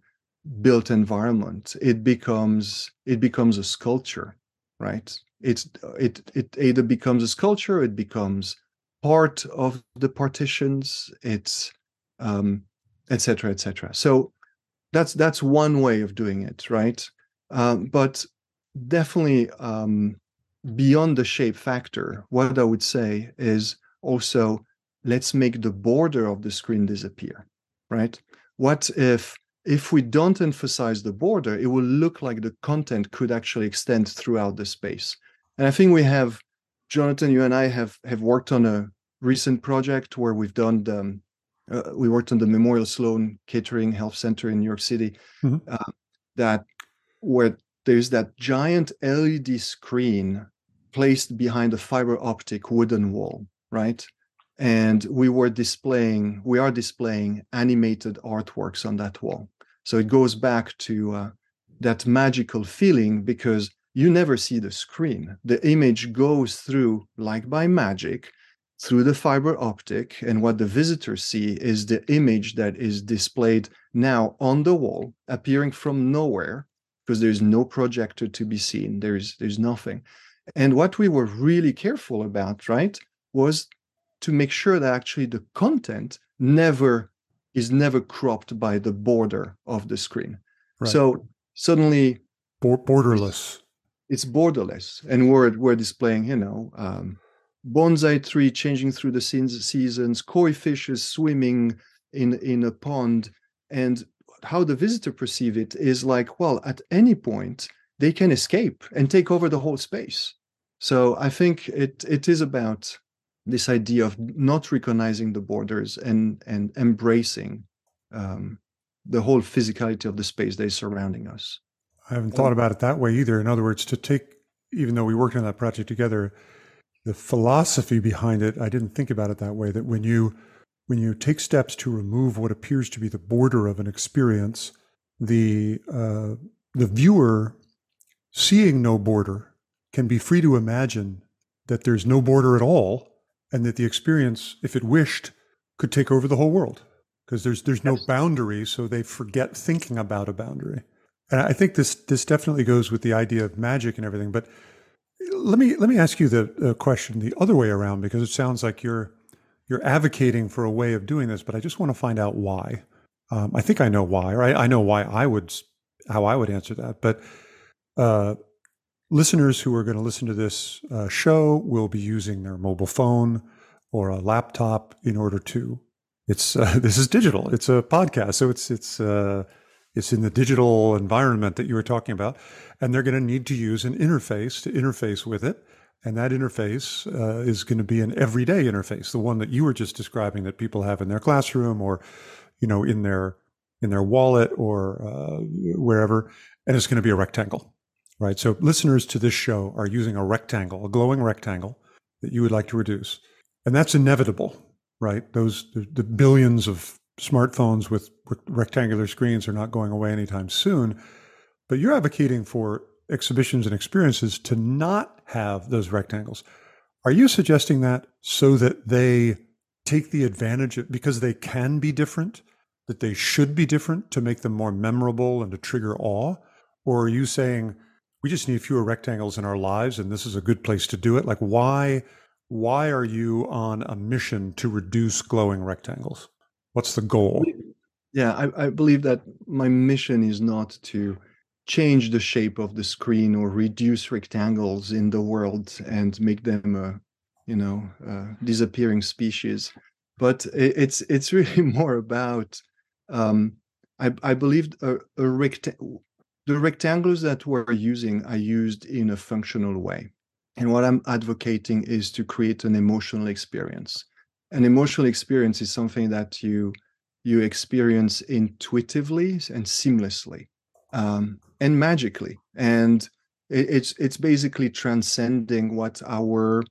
built environment. It becomes it becomes a sculpture, right? it's it it either becomes a sculpture it becomes part of the partitions it's um etc etc so that's that's one way of doing it right um, but definitely um beyond the shape factor what i would say is also let's make the border of the screen disappear right what if if we don't emphasize the border, it will look like the content could actually extend throughout the space. And I think we have, Jonathan, you and I have have worked on a recent project where we've done the, um, uh, we worked on the Memorial Sloan Kettering Health Center in New York City, mm-hmm. uh, that where there's that giant LED screen placed behind a fiber optic wooden wall, right? And we were displaying, we are displaying animated artworks on that wall. So it goes back to uh, that magical feeling because you never see the screen. The image goes through, like by magic, through the fiber optic. And what the visitors see is the image that is displayed now on the wall, appearing from nowhere, because there's no projector to be seen. There's there's nothing. And what we were really careful about, right, was to make sure that actually the content never is never cropped by the border of the screen. Right. So suddenly borderless. It's borderless, and we're we're displaying, you know, um, bonsai tree changing through the seasons, koi fishes swimming in in a pond, and how the visitor perceive it is like, well, at any point they can escape and take over the whole space. So I think it it is about this idea of not recognizing the borders and and embracing um, the whole physicality of the space that is surrounding us. I haven't thought about it that way either. In other words, to take, even though we worked on that project together, the philosophy behind it, I didn't think about it that way. That when you when you take steps to remove what appears to be the border of an experience, the uh, the viewer seeing no border can be free to imagine that there's no border at all, and that the experience, if it wished, could take over the whole world because there's there's no boundary, so they forget thinking about a boundary. And I think this this definitely goes with the idea of magic and everything. But let me let me ask you the uh, question the other way around because it sounds like you're you're advocating for a way of doing this, but I just want to find out why. Um, I think I know why, or I, I, know why I would how I would answer that. But uh, listeners who are going to listen to this uh, show will be using their mobile phone or a laptop in order to. It's uh, this is digital. It's a podcast, so it's it's uh, it's in the digital environment that you were talking about, and they're going to need to use an interface to interface with it. And that interface uh, is going to be an everyday interface, the one that you were just describing that people have in their classroom or, you know, in their in their wallet or uh, wherever, and it's going to be a rectangle, right? So listeners to this show are using a rectangle, a glowing rectangle that you would like to reduce, and that's inevitable, right? Those the, the billions of smartphones with rectangular screens are not going away anytime soon. But you're advocating for exhibitions and experiences to not have those rectangles. Are you suggesting that so that they take the advantage of, because they can be different, that they should be different to make them more memorable and to trigger awe? Or are you saying we just need fewer rectangles in our lives and this is a good place to do it? Like why why are you on a mission to reduce glowing rectangles? What's the goal? Yeah, I, I believe that my mission is not to change the shape of the screen or reduce rectangles in the world and make them a you know a disappearing species but it's it's really more about um, I, I believe a, a recta- the rectangles that we're using are used in a functional way. And what i'm advocating is to create an emotional experience. An emotional experience is something that you you experience intuitively and seamlessly um, and magically. And it, it's it's basically transcending what our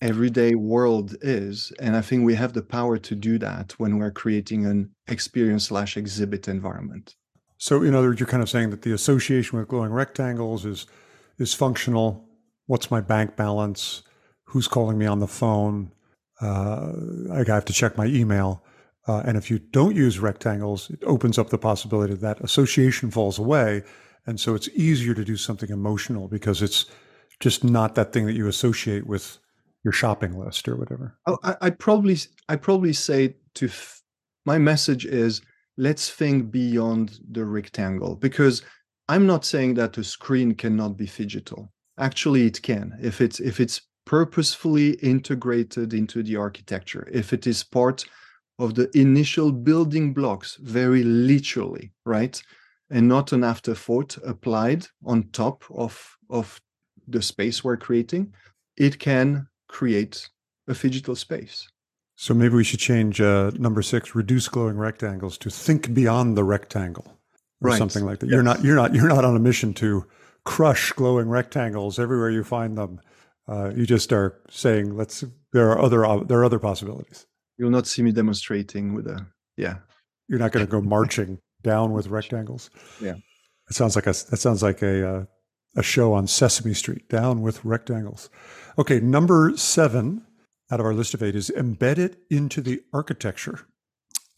everyday world is. And i think we have the power to do that when we're creating an experience slash exhibit environment so in other words you're kind of saying that the association with glowing rectangles is is functional what's my bank balance who's calling me on the phone uh, I have to check my email. Uh, and if you don't use rectangles, it opens up the possibility that, that association falls away. And so it's easier to do something emotional because it's just not that thing that you associate with your shopping list or whatever. Oh, I, I probably, I probably say to f- my message is let's think beyond the rectangle because I'm not saying that a screen cannot be phygital. Actually, it can if it's if it's purposefully integrated into the architecture, if it is part of the initial building blocks, very literally, right? And not an afterthought applied on top of, of the space we're creating, it can create a digital space. So maybe we should change uh, number six: reduce glowing rectangles to think beyond the rectangle, or right. something like that. Yes. You're not you're not you're not on a mission to crush glowing rectangles everywhere you find them. Uh, you just are saying, let's. There are other uh, there are other possibilities. You'll not see me demonstrating with a yeah. You're not going to go marching down with rectangles. Yeah. It sounds like a that sounds like a uh, a show on Sesame Street, down with rectangles. Okay, number seven out of our list of eight is embed it into the architecture.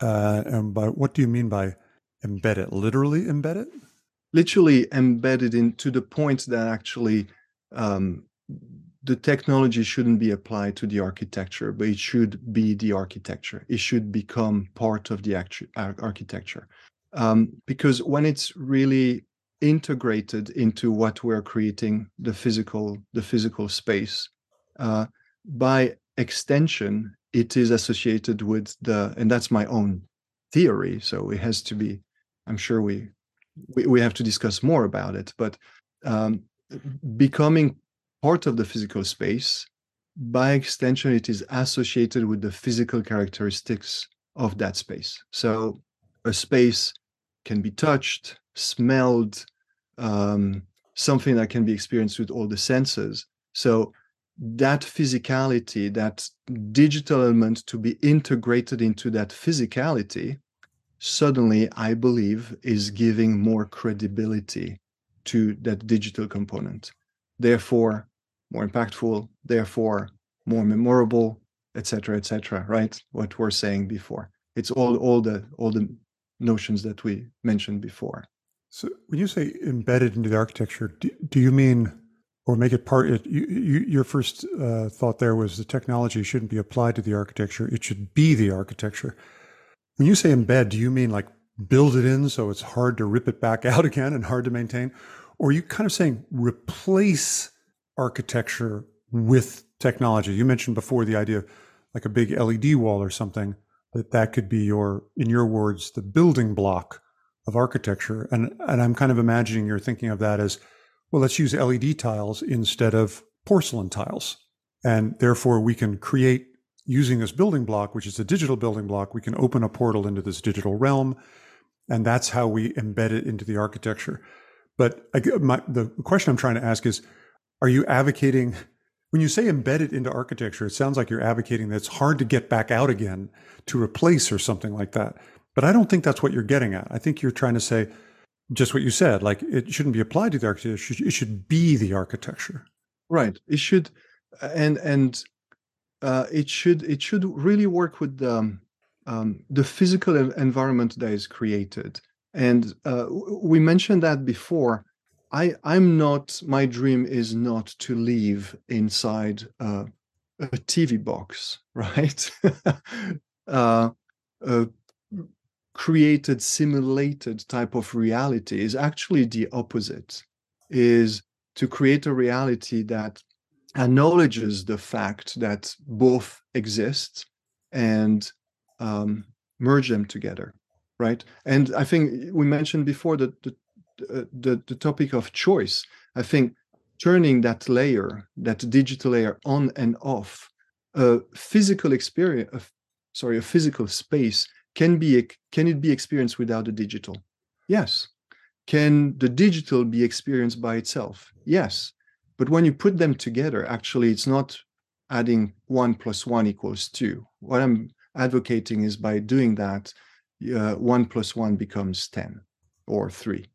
Uh, and by what do you mean by embed it? Literally embed it? Literally embedded into the point that actually um, the technology shouldn't be applied to the architecture, but it should be the architecture. It should become part of the architecture. Um, because when it's really integrated into what we're creating, the physical, the physical space, uh, by extension, it is associated with the, and that's my own theory. So it has to be. I'm sure we we, we have to discuss more about it, but um, becoming part of the physical space, by extension, it is associated with the physical characteristics of that space. So a space can be touched, smelled, um, something that can be experienced with all the senses. So that physicality, that digital element to be integrated into that physicality, suddenly, I believe, is giving more credibility to that digital component. Therefore, more impactful, therefore more memorable, etc., etc. right? What we're saying before. It's all all the all the notions that we mentioned before. So when you say embedded into the architecture, do, do you mean or make it part? It, you, you, your first uh, thought there was the technology shouldn't be applied to the architecture; it should be the architecture. When you say embed, do you mean like build it in so it's hard to rip it back out again and hard to maintain, or are you kind of saying replace architecture with technology. You mentioned before the idea of like a big LED wall or something that that could be your, in your words, the building block of architecture. And and I'm kind of imagining you're thinking of that as, well, let's use LED tiles instead of porcelain tiles, and therefore we can create using this building block, which is a digital building block. We can open a portal into this digital realm, and that's how we embed it into the architecture. But I, my, the question I'm trying to ask is are you advocating when you say embedded into architecture, it sounds like you're advocating that it's hard to get back out again to replace or something like that. But I don't think that's what you're getting at. I think you're trying to say just what you said, like it shouldn't be applied to the architecture. It should be the architecture. Right. It should, and and uh, it should it should really work with the um, um the physical environment that is created. And uh, we mentioned that before. I I'm not. My dream is not to live inside a TV box, right? uh, a created, simulated type of reality is actually the opposite. Is to create a reality that acknowledges the fact that both exist and um, merge them together right and i think we mentioned before that the uh, the, the topic of choice, I think turning that layer, that digital layer on and off, a physical experience, uh, sorry, a physical space can be can it be experienced without the digital? Yes. Can the digital be experienced by itself? Yes. But when you put them together, actually, it's not adding one plus one equals two. What I'm advocating is by doing that, uh, one plus one becomes 10 or three.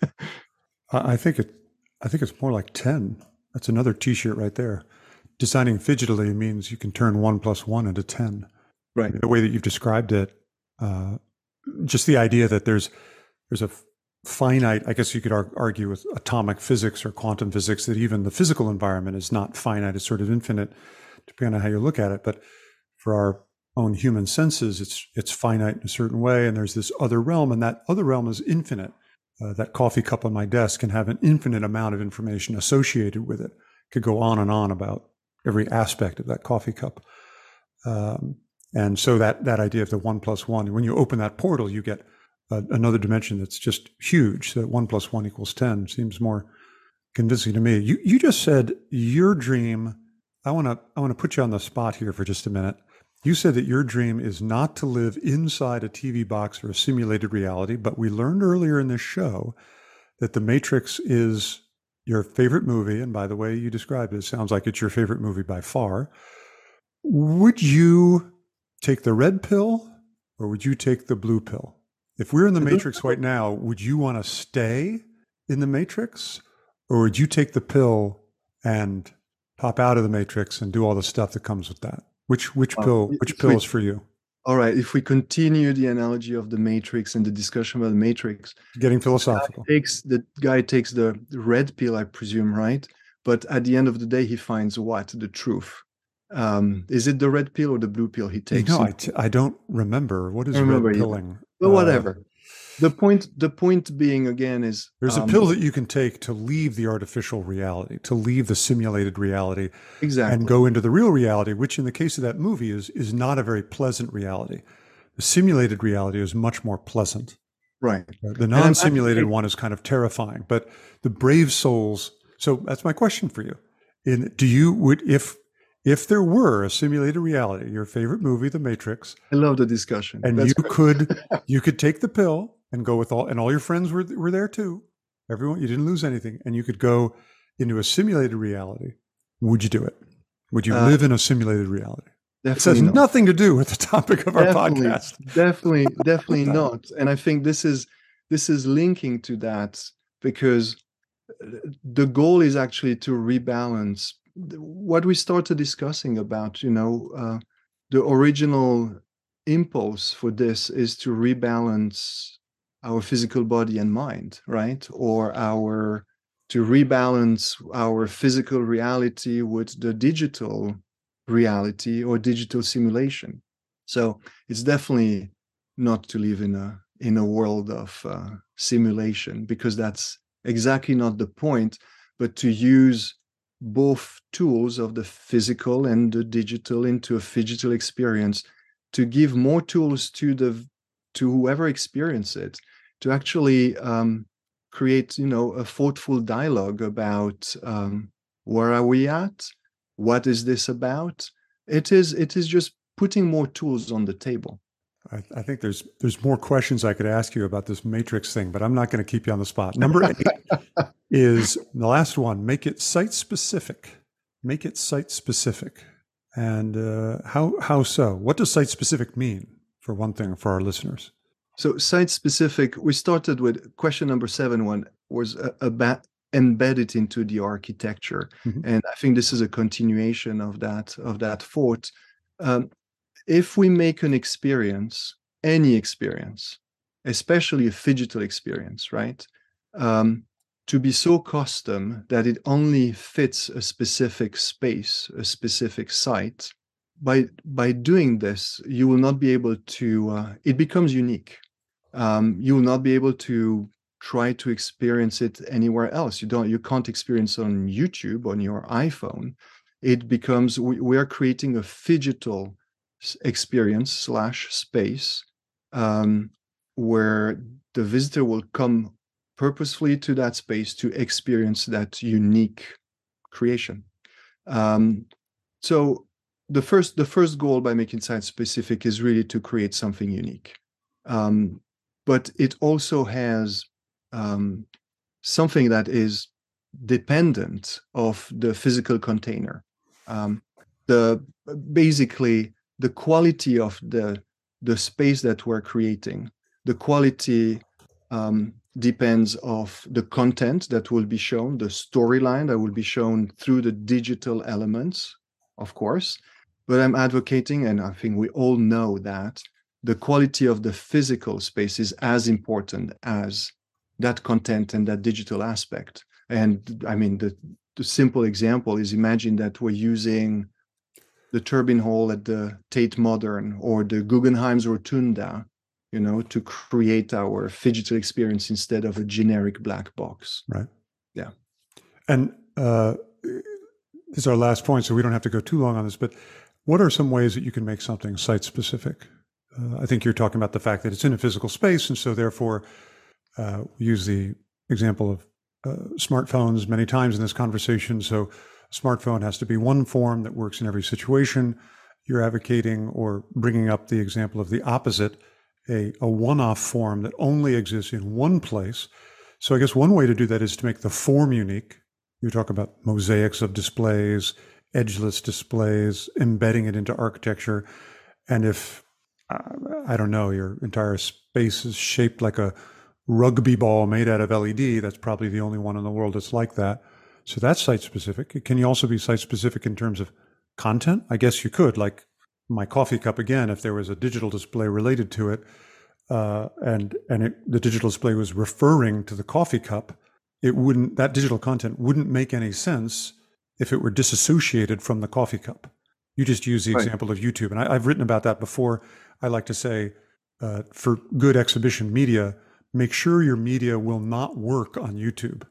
I think it. I think it's more like ten. That's another T-shirt right there. Designing phygitally means you can turn one plus one into ten. Right. The way that you've described it, uh, just the idea that there's there's a finite. I guess you could argue with atomic physics or quantum physics that even the physical environment is not finite; it's sort of infinite, depending on how you look at it. But for our own human senses, it's it's finite in a certain way, and there's this other realm, and that other realm is infinite uh, that coffee cup on my desk can have an infinite amount of information associated with it. Could go on and on about every aspect of that coffee cup. Um, and so that that idea of the one plus one, when you open that portal, you get a, another dimension that's just huge. That one plus one equals ten seems more convincing to me. You you just said your dream. I want to I want to put you on the spot here for just a minute. You said that your dream is not to live inside a TV box or a simulated reality, but we learned earlier in this show that The Matrix is your favorite movie. And by the way, you described it, it sounds like it's your favorite movie by far. Would you take the red pill or would you take the blue pill? If we're in the Matrix right now, would you want to stay in the Matrix or would you take the pill and pop out of the matrix and do all the stuff that comes with that? Which which pill which pill is for you? All right. If we continue the analogy of the matrix and the discussion about the matrix, getting philosophical, the takes the guy takes the red pill, I presume, right? But at the end of the day, he finds what the truth. Um, is it the red pill or the blue pill he takes? No, I t- I don't remember. What is remember red pilling? But whatever. Uh, the point the point being again is there's um, a pill that you can take to leave the artificial reality to leave the simulated reality exactly and go into the real reality which in the case of that movie is is not a very pleasant reality the simulated reality is much more pleasant right the non-simulated one is kind of terrifying but the brave souls so that's my question for you in do you would if if there were a simulated reality your favorite movie the matrix i love the discussion and that's you great. could you could take the pill and go with all and all your friends were were there too. Everyone, you didn't lose anything, and you could go into a simulated reality. Would you do it? Would you uh, live in a simulated reality? This has not. nothing to do with the topic of definitely, our podcast. Definitely, definitely not. And I think this is this is linking to that because uh, the goal is actually to rebalance what we started discussing about. You know, uh, the original impulse for this is to rebalance our physical body and mind, right? Or our to rebalance our physical reality with the digital reality or digital simulation. So it's definitely not to live in a in a world of uh, simulation because that's exactly not the point, but to use both tools of the physical and the digital into a digital experience to give more tools to the to whoever experience it to actually um, create you know a thoughtful dialogue about um, where are we at? What is this about? It is it is just putting more tools on the table I, I think there's there's more questions I could ask you about this matrix thing, but I'm not going to keep you on the spot. Number eight is the last one. Make it site specific. Make it site specific. And uh, how how so? What does site specific mean? For one thing, for our listeners. So site specific, we started with question number seven. One was about embedded into the architecture, mm-hmm. and I think this is a continuation of that of that thought. Um, if we make an experience, any experience, especially a digital experience, right, um, to be so custom that it only fits a specific space, a specific site, by by doing this you will not be able to uh, it becomes unique. Um, you will not be able to try to experience it anywhere else. You don't you can't experience on youtube on your iphone. It becomes we, we are creating a phygital experience slash space um, where the visitor will come purposefully to that space to experience that unique creation. Um, so the first the first goal by making site specific is really to create something unique. Um, but it also has um, something that is dependent of the physical container. Um, the basically the quality of the the space that we're creating the quality um, depends of the content that will be shown the storyline that will be shown through the digital elements of course but I'm advocating, and I think we all know that the quality of the physical space is as important as that content and that digital aspect. And I mean, the, the simple example is imagine that we're using the turbine hall at the Tate Modern or the Guggenheim's Rotunda, you know, to create our digital experience instead of a generic black box. Right. Yeah. And uh, this is our last point, so we don't have to go too long on this, but what are some ways that you can make something site specific? Uh, I think you're talking about the fact that it's in a physical space, and so therefore, uh, use the example of uh, smartphones many times in this conversation. So, smartphone has to be one form that works in every situation. You're advocating or bringing up the example of the opposite, a, a one off form that only exists in one place. So, I guess one way to do that is to make the form unique. You talk about mosaics of displays, edgeless displays, embedding it into architecture. And if, uh, I don't know, your entire space is shaped like a rugby ball made out of LED. That's probably the only one in the world that's like that. So that's site specific. Can you also be site specific in terms of content? I guess you could, like my coffee cup again, if there was a digital display related to it, uh, and and it, the digital display was referring to the coffee cup, it wouldn't that digital content wouldn't make any sense if it were disassociated from the coffee cup. You just use the right. example of YouTube, and I, have written about that before. I like to say, uh, for good exhibition media, make sure your media will not work on YouTube.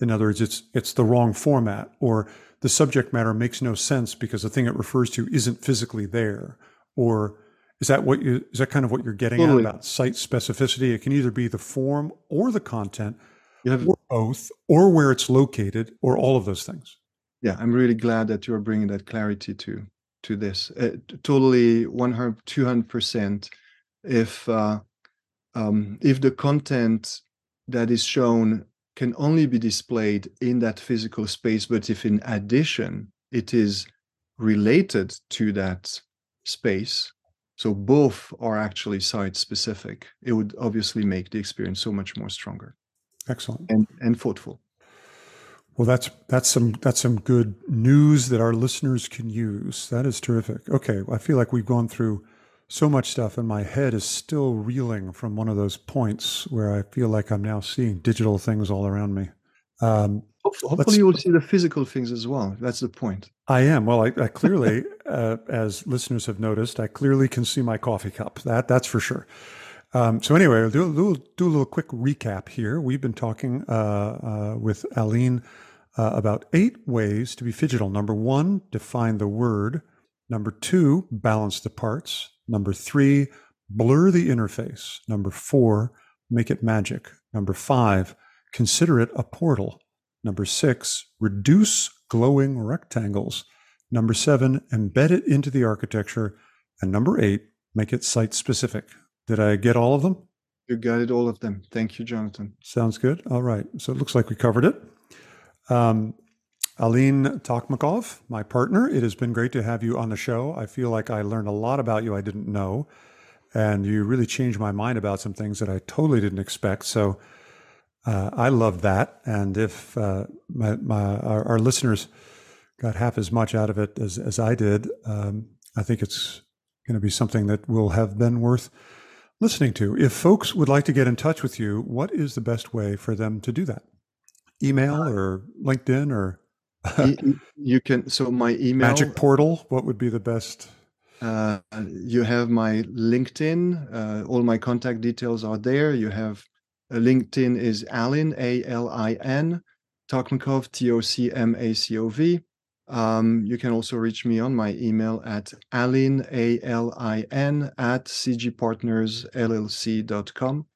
In other words, it's it's the wrong format, or the subject matter makes no sense because the thing it refers to isn't physically there, or is that what you is that kind of what you're getting totally. at about site specificity? It can either be the form or the content, have, or both, or where it's located, or all of those things. Yeah, I'm really glad that you're bringing that clarity to to this. Uh, totally 100 200 percent. If uh, um, if the content that is shown can only be displayed in that physical space, but if in addition it is related to that space, so both are actually site specific, it would obviously make the experience so much more stronger. Excellent. And and thoughtful. Well, that's that's some that's some good news that our listeners can use. That is terrific. Okay, I feel like we've gone through so much stuff, and my head is still reeling from one of those points where I feel like I'm now seeing digital things all around me. Um, Hopefully, you will see the physical things as well. That's the point. I am. Well, I, I clearly, uh, as listeners have noticed, I clearly can see my coffee cup. That that's for sure. Um, so anyway, I'll do, a little, do a little quick recap here. We've been talking uh, uh, with Alin uh, about eight ways to be phygital. Number one, define the word. Number two, balance the parts. Number three, blur the interface. Number four, make it magic. Number five, consider it a portal. Number six, reduce glowing rectangles. Number seven, embed it into the architecture. And number eight, make it site specific. Did I get all of them? You got it, all of them. Thank you, Jonathan. Sounds good. All right. So it looks like we covered it. Um, Alin Tocmacov, my partner, it has been great to have you on the show. I feel like I learned a lot about you I didn't know, and you really changed my mind about some things that I totally didn't expect. So uh, I love that. And if uh, my, my our, our, listeners got half as much out of it as, as I did, um, I think it's going to be something that will have been worth listening to. If folks would like to get in touch with you, what is the best way for them to do that? Email uh, or LinkedIn or you can so my email magic portal what would be the best? Uh, you have my linkedin uh, all my contact details are there. You have uh, linkedin is alin a-l-i-n tocmacov t-o-c-m-a-c-o-v um, you can also reach me on my email at alin a-l-i-n at cgpartnersllc.com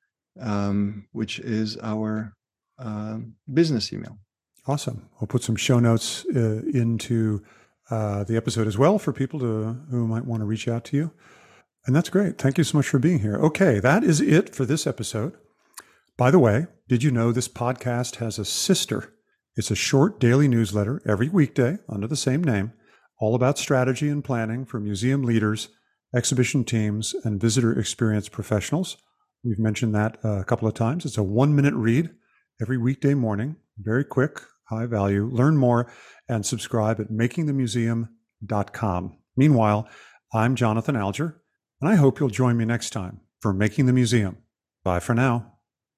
um, which is our uh, business email Awesome. We'll put some show notes uh, into uh, the episode as well for people to, who might want to reach out to you. And that's great. Thank you so much for being here. Okay, that is it for this episode. By the way, did you know this podcast has a sister? It's a short daily newsletter every weekday under the same name, all about strategy and planning for museum leaders, exhibition teams, and visitor experience professionals. We've mentioned that a couple of times. It's a one minute read every weekday morning, very quick, high value. Learn more and subscribe at makingthemuseum.com. Meanwhile, I'm Jonathan Alger, and I hope you'll join me next time for Making the Museum. Bye for now.